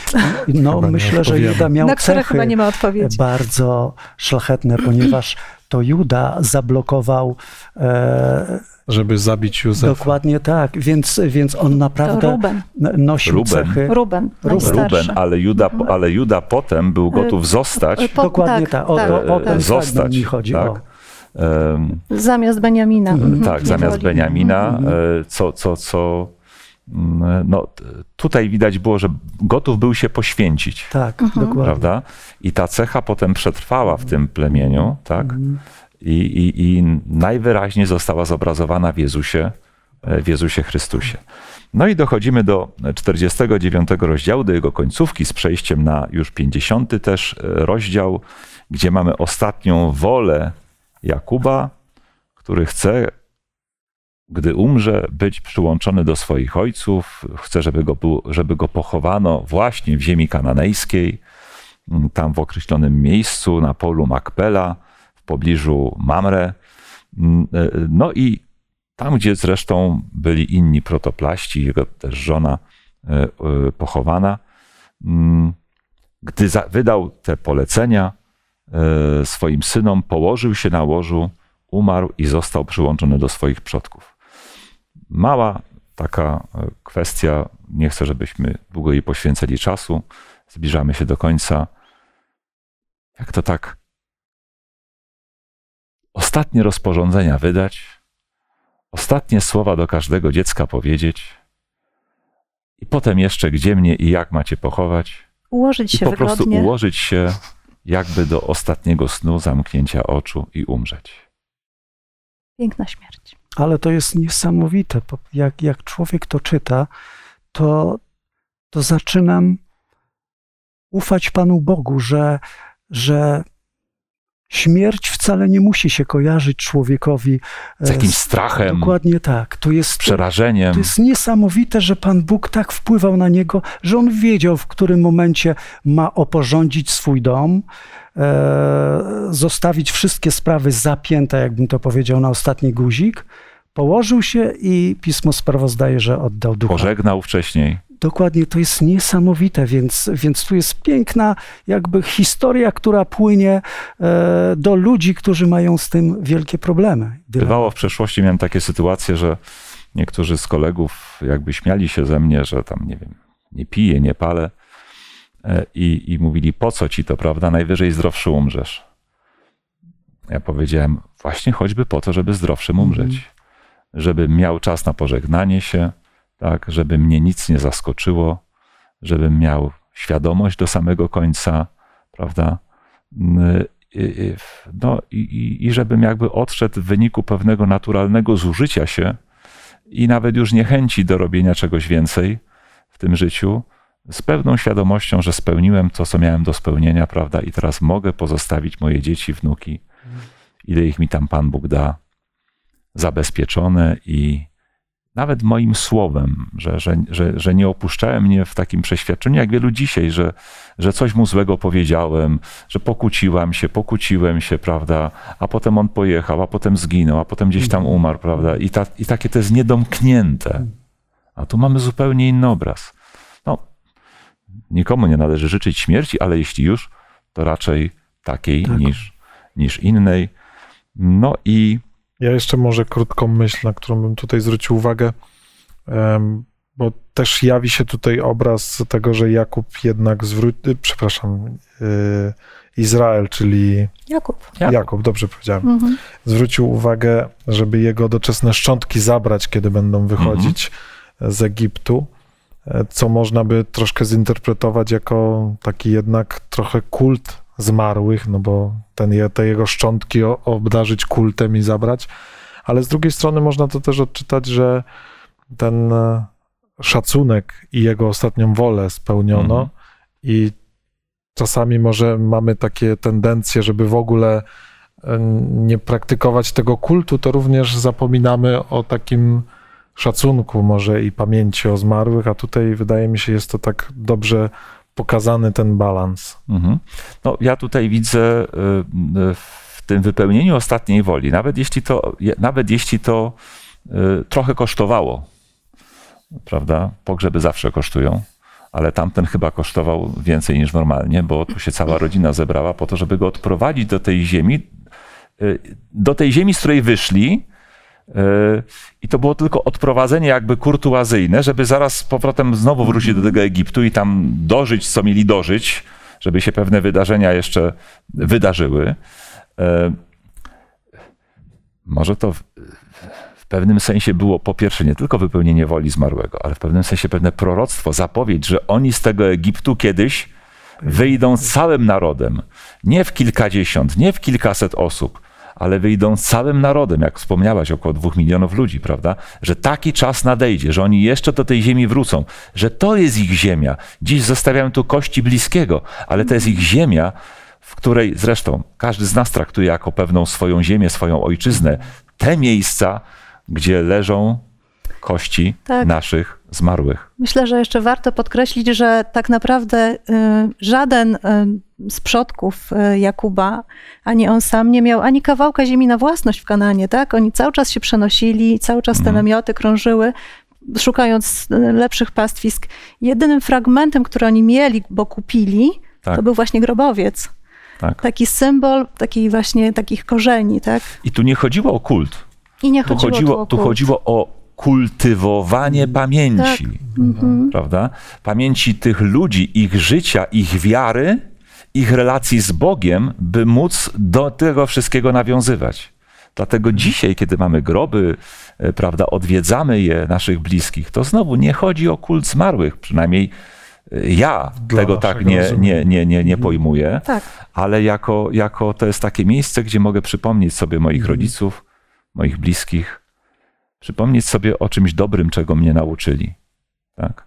No, Chyba myślę, że. Juda miał na które cechy chyba nie ma odpowiedzi. bardzo szlachetne, ponieważ to Juda zablokował e, Żeby zabić Józefa. dokładnie tak, więc, więc on To naprawdę Ruben. nosił Ruben. cechy. Ruben, Ruben. Ruben, ale Juda, ale Juda potem był gotów zostać, Y, po- Dokładnie tak, o, o, o ten e, zostać, mi chodzi. tak? O. Zamiast Beniamina. Mhm. Tak, zamiast. Beniamina, Mhm. e, co, co, co mm, no, tutaj widać było, że gotów był się poświęcić. Tak, Mhm. dokładnie. Prawda? I ta cecha potem przetrwała w tym plemieniu, tak? I, i, i najwyraźniej została zobrazowana w Jezusie, e, w Jezusie Chrystusie. No i dochodzimy do 49 rozdziału, do jego końcówki, z przejściem na już 50 też e, rozdział, gdzie mamy ostatnią wolę Jakuba, który chce, gdy umrze, być przyłączony do swoich ojców, chce, żeby go, żeby go pochowano właśnie w ziemi kananejskiej, tam w określonym miejscu, na polu Makpela, w pobliżu Mamre. M, e, No i tam, gdzie zresztą byli inni protoplaści, jego też żona e, e, pochowana, m, gdy wydał te polecenia e, swoim synom, położył się na łożu, umarł i został przyłączony do swoich przodków. Mała taka e, kwestia, nie chcę, żebyśmy długo jej poświęcali czasu, zbliżamy się do końca. Jak to tak? Ostatnie rozporządzenia wydać, ostatnie słowa do każdego dziecka powiedzieć, i potem jeszcze gdzie mnie i jak macie pochować, Ułożyć i się po prostu wygodnie. ułożyć się jakby do ostatniego snu, zamknięcia oczu i umrzeć. Piękna śmierć. Ale to jest niesamowite. Jak, jak człowiek to czyta, to, to zaczynam ufać Panu Bogu, że, że śmierć wcale nie musi się kojarzyć człowiekowi e, Z jakimś strachem, Dokładnie tak. To jest, przerażeniem. to jest niesamowite, że Pan Bóg tak wpływał na niego, że on wiedział, w którym momencie ma oporządzić swój dom, e, zostawić wszystkie sprawy zapięte, jakbym to powiedział, na ostatni guzik. Położył się i pismo sprawozdaje, że oddał ducha. Pożegnał wcześniej. Dokładnie, to jest niesamowite, więc, więc tu jest piękna jakby historia, która płynie e, do ludzi, którzy mają z tym wielkie problemy. Bywało w przeszłości, miałem takie sytuacje, że niektórzy z kolegów jakby śmiali się ze mnie, że tam, nie wiem, nie piję, nie palę e, i, i mówili, po co ci to, prawda, najwyżej zdrowszy umrzesz. Ja powiedziałem, właśnie choćby po to, żeby zdrowszym umrzeć. Żebym miał czas na pożegnanie się, tak, żeby mnie nic nie zaskoczyło, żebym miał świadomość do samego końca, prawda? Mm, No i, i, i żebym jakby odszedł w wyniku pewnego naturalnego zużycia się i nawet już niechęci do robienia czegoś więcej w tym życiu, z pewną świadomością, że spełniłem to, co miałem do spełnienia, prawda, i teraz mogę pozostawić moje dzieci, wnuki, ile ich mi tam Pan Bóg da, zabezpieczone i nawet moim słowem, że, że, że, że nie opuszczałem mnie w takim przeświadczeniu, jak wielu dzisiaj, że, że coś mu złego powiedziałem, że pokłóciłam się, pokłóciłem się, prawda, a potem on pojechał, a potem zginął, a potem gdzieś tam umarł, prawda, i, ta, i takie to jest niedomknięte. A tu mamy zupełnie inny obraz. No, nikomu nie należy życzyć śmierci, ale jeśli już, to raczej takiej Tak. niż, niż innej. No i Ja jeszcze może krótką myśl, na którą bym tutaj zwrócił uwagę, bo też jawi się tutaj obraz tego, że Jakub jednak zwrócił, przepraszam, y, Izrael, czyli Jakub. Jakub. Jakub, dobrze powiedziałem, Mhm. zwrócił uwagę, żeby jego doczesne szczątki zabrać, kiedy będą wychodzić z Egiptu, e, co można by troszkę zinterpretować jako taki jednak trochę kult zmarłych, no bo ten, te jego szczątki obdarzyć kultem i zabrać. Ale z drugiej strony można to też odczytać, że ten e, szacunek i jego ostatnią wolę spełniono Mhm. i czasami może mamy takie tendencje, żeby w ogóle e, nie praktykować tego kultu, to również zapominamy o takim szacunku może i pamięci o zmarłych, a tutaj wydaje mi się jest to tak dobrze pokazany ten balans. Mhm. No, ja tutaj widzę y, y, w tym wypełnieniu ostatniej woli, nawet jeśli to, nawet jeśli to y, trochę kosztowało, prawda? Pogrzeby zawsze kosztują, ale tamten chyba kosztował więcej niż normalnie, bo tu się cała rodzina zebrała po to, żeby go odprowadzić do tej ziemi, do tej ziemi, z której wyszli. I to było tylko odprowadzenie jakby kurtuazyjne, żeby zaraz z powrotem znowu wrócić do tego Egiptu i tam dożyć, co mieli dożyć, żeby się pewne wydarzenia jeszcze wydarzyły. E, Może to w pewnym sensie było po pierwsze nie tylko wypełnienie woli zmarłego, ale w pewnym sensie pewne proroctwo, zapowiedź, że oni z tego Egiptu kiedyś wyjdą całym narodem. Nie w kilkadziesiąt, nie w kilkaset osób, ale wyjdą całym narodem, jak wspomniałaś, około dwóch milionów ludzi, prawda? Że taki czas nadejdzie, że oni jeszcze do tej ziemi wrócą, że to jest ich ziemia. Dziś zostawiają tu kości bliskiego, ale to jest ich ziemia, w której zresztą każdy z nas traktuje jako pewną swoją ziemię, swoją ojczyznę. Te miejsca, gdzie leżą kości Tak. naszych zmarłych. Myślę, że jeszcze warto podkreślić, że tak naprawdę y, żaden y, z przodków y, Jakuba, ani on sam nie miał ani kawałka ziemi na własność w Kananie, tak? Oni cały czas się przenosili, cały czas te Mhm. namioty krążyły, szukając lepszych pastwisk. Jedynym fragmentem, który oni mieli, bo kupili, Tak. to był właśnie grobowiec. Tak. Taki symbol takiej właśnie takich korzeni, tak? I tu nie chodziło o kult. I nie Tu chodziło, chodziło, tu o tu kult. chodziło o kultywowanie pamięci, Mhm. prawda? Pamięci tych ludzi, ich życia, ich wiary, ich relacji z Bogiem, by móc do tego wszystkiego nawiązywać. Dlatego dzisiaj, kiedy mamy groby, e, prawda, odwiedzamy je, naszych bliskich, to znowu nie chodzi o kult zmarłych, przynajmniej e, ja Dla tego tak nie, nie, nie, nie, nie pojmuję Tak. ale jako, jako to jest takie miejsce, gdzie mogę przypomnieć sobie moich rodziców, moich bliskich, przypomnieć sobie o czymś dobrym, czego mnie nauczyli. Tak?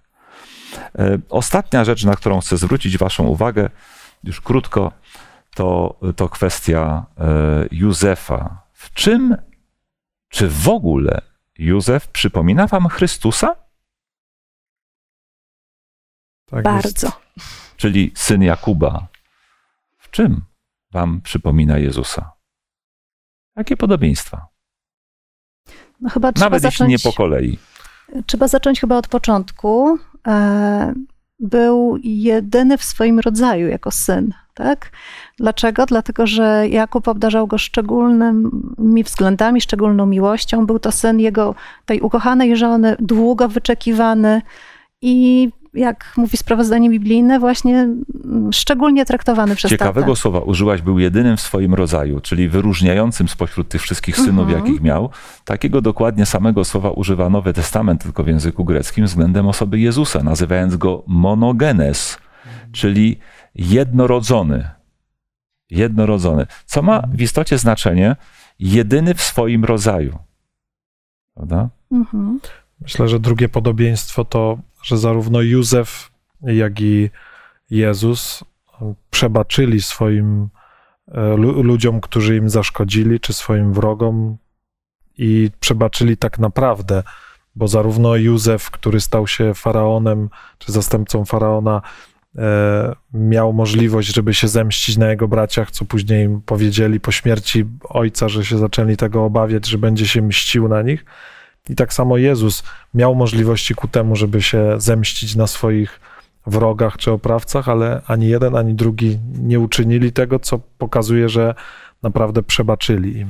E, Ostatnia rzecz, na którą chcę zwrócić Waszą uwagę, już krótko, to, to kwestia e, Józefa. W czym, czy w ogóle Józef przypomina Wam Chrystusa? Tak Bardzo. Jest. Czyli syn Jakuba. W czym Wam przypomina Jezusa? Jakie podobieństwa? No chyba trzeba Nawet jeśli zacząć... nie po kolei. Trzeba zacząć chyba od początku. E, Był jedyny w swoim rodzaju jako syn, tak? Dlaczego? Dlatego, że Jakub obdarzał go szczególnymi względami, szczególną miłością. Był to syn jego, tej ukochanej żony, długo wyczekiwany i jak mówi sprawozdanie biblijne, właśnie mm, szczególnie traktowany przez Ciekawego tatę. słowa użyłaś, był jedynym w swoim rodzaju, czyli wyróżniającym spośród tych wszystkich synów, Mhm. jakich miał. Takiego dokładnie samego słowa używa Nowy Testament, tylko w języku greckim, względem osoby Jezusa, nazywając go monogenes, czyli jednorodzony. Jednorodzony. Co ma w istocie znaczenie jedyny w swoim rodzaju. Prawda? Mhm. Myślę, że drugie podobieństwo to, że zarówno Józef jak i Jezus przebaczyli swoim e, ludziom, którzy im zaszkodzili, czy swoim wrogom i przebaczyli tak naprawdę, bo zarówno Józef, który stał się faraonem, czy zastępcą faraona, e, miał możliwość, żeby się zemścić na jego braciach, co później im powiedzieli po śmierci ojca, że się zaczęli tego obawiać, że będzie się mścił na nich. I tak samo Jezus miał możliwości ku temu, żeby się zemścić na swoich wrogach czy oprawcach, ale ani jeden, ani drugi nie uczynili tego, co pokazuje, że naprawdę przebaczyli im.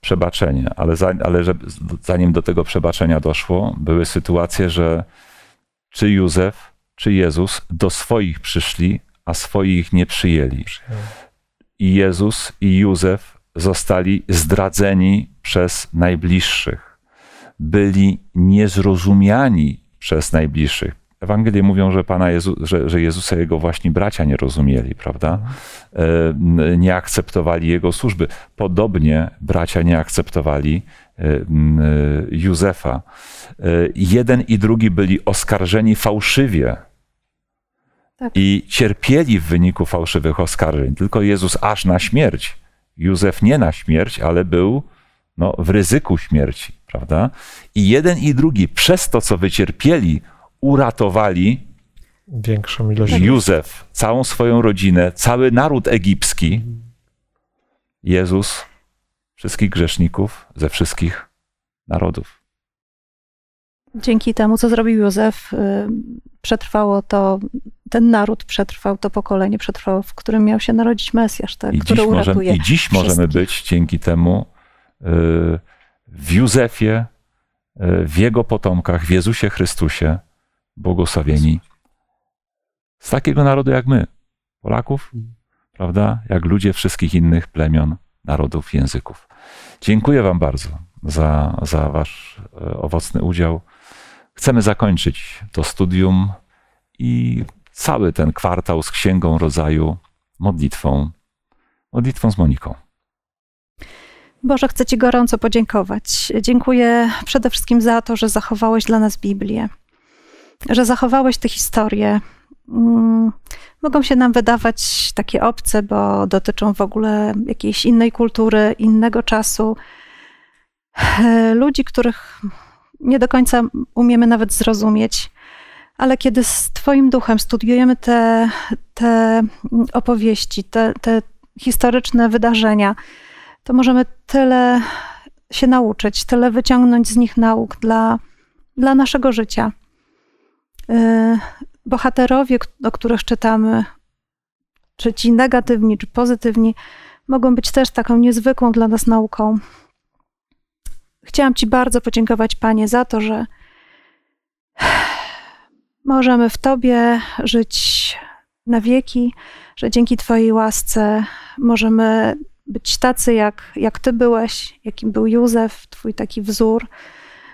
Przebaczenie, ale, za, ale że, zanim do tego przebaczenia doszło, były sytuacje, że czy Józef, czy Jezus do swoich przyszli, a swoich nie przyjęli. I Jezus i Józef zostali zdradzeni przez najbliższych. Byli niezrozumiani przez najbliższych. Ewangelie mówią, że Pana Jezu, że, że Jezusa jego właśnie bracia nie rozumieli, prawda? E, nie akceptowali jego służby. Podobnie bracia nie akceptowali e, Józefa. E, jeden i drugi byli oskarżeni fałszywie. Tak. I cierpieli w wyniku fałszywych oskarżeń. Tylko Jezus aż na śmierć. Józef nie na śmierć, ale był no, w ryzyku śmierci, prawda? I jeden i drugi przez to, co wycierpieli, uratowali większą ilość. Józef, całą swoją rodzinę, cały naród egipski. Jezus, wszystkich grzeszników ze wszystkich narodów. Dzięki temu, co zrobił Józef, y, przetrwało to, ten naród przetrwał, to pokolenie przetrwało, w którym miał się narodzić Mesjasz, tak, I który dziś uratuje możemy, I dziś możemy być dzięki temu y, w Józefie, y, w jego potomkach, w Jezusie Chrystusie, błogosławieni z takiego narodu jak my, Polaków, prawda? Jak ludzie wszystkich innych plemion, narodów, języków. Dziękuję Wam bardzo za, za Wasz e, owocny udział. Chcemy zakończyć to studium i cały ten kwartał z Księgą Rodzaju modlitwą, modlitwą z Moniką. Boże, chcę Ci gorąco podziękować. Dziękuję przede wszystkim za to, że zachowałeś dla nas Biblię że zachowałeś te historie. Mm, mogą się nam wydawać takie obce, bo dotyczą w ogóle jakiejś innej kultury, innego czasu. Ludzi, których nie do końca umiemy nawet zrozumieć, ale kiedy z Twoim duchem studiujemy te, te opowieści, te, te historyczne wydarzenia, to możemy tyle się nauczyć, tyle wyciągnąć z nich nauk dla, dla naszego życia. E, bohaterowie, o których czytamy, czy ci negatywni, czy pozytywni, mogą być też taką niezwykłą dla nas nauką. Chciałam Ci bardzo podziękować, Panie, za to, że możemy w Tobie żyć na wieki, że dzięki Twojej łasce możemy być tacy, jak, jak Ty byłeś, jakim był Józef, Twój taki wzór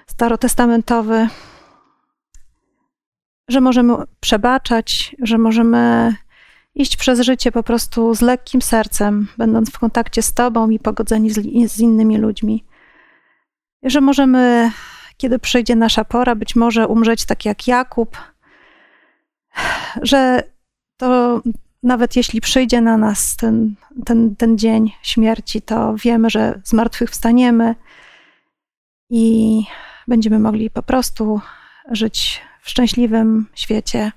starotestamentowy że możemy przebaczać, że możemy iść przez życie po prostu z lekkim sercem, będąc w kontakcie z Tobą i pogodzeni z, z innymi ludźmi. Że możemy, kiedy przyjdzie nasza pora, być może umrzeć tak jak Jakub, że to nawet jeśli przyjdzie na nas ten, ten, ten dzień śmierci, to wiemy, że zmartwychwstaniemy i będziemy mogli po prostu żyć w szczęśliwym świecie,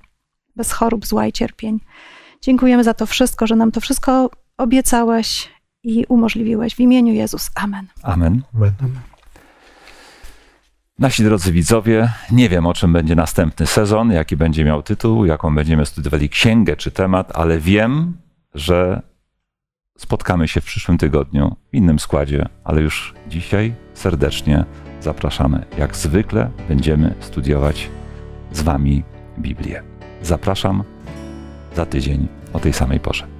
bez chorób, zła i cierpień. Dziękujemy za to wszystko, że nam to wszystko obiecałeś i umożliwiłeś. W imieniu Jezus. Amen. Amen. Amen. Nasi drodzy widzowie, nie wiem o czym będzie następny sezon, jaki będzie miał tytuł, jaką będziemy studiowali księgę czy temat, ale wiem, że spotkamy się w przyszłym tygodniu w innym składzie, ale już dzisiaj serdecznie zapraszamy. Jak zwykle będziemy studiować z Wami Biblię. Zapraszam za tydzień o tej samej porze.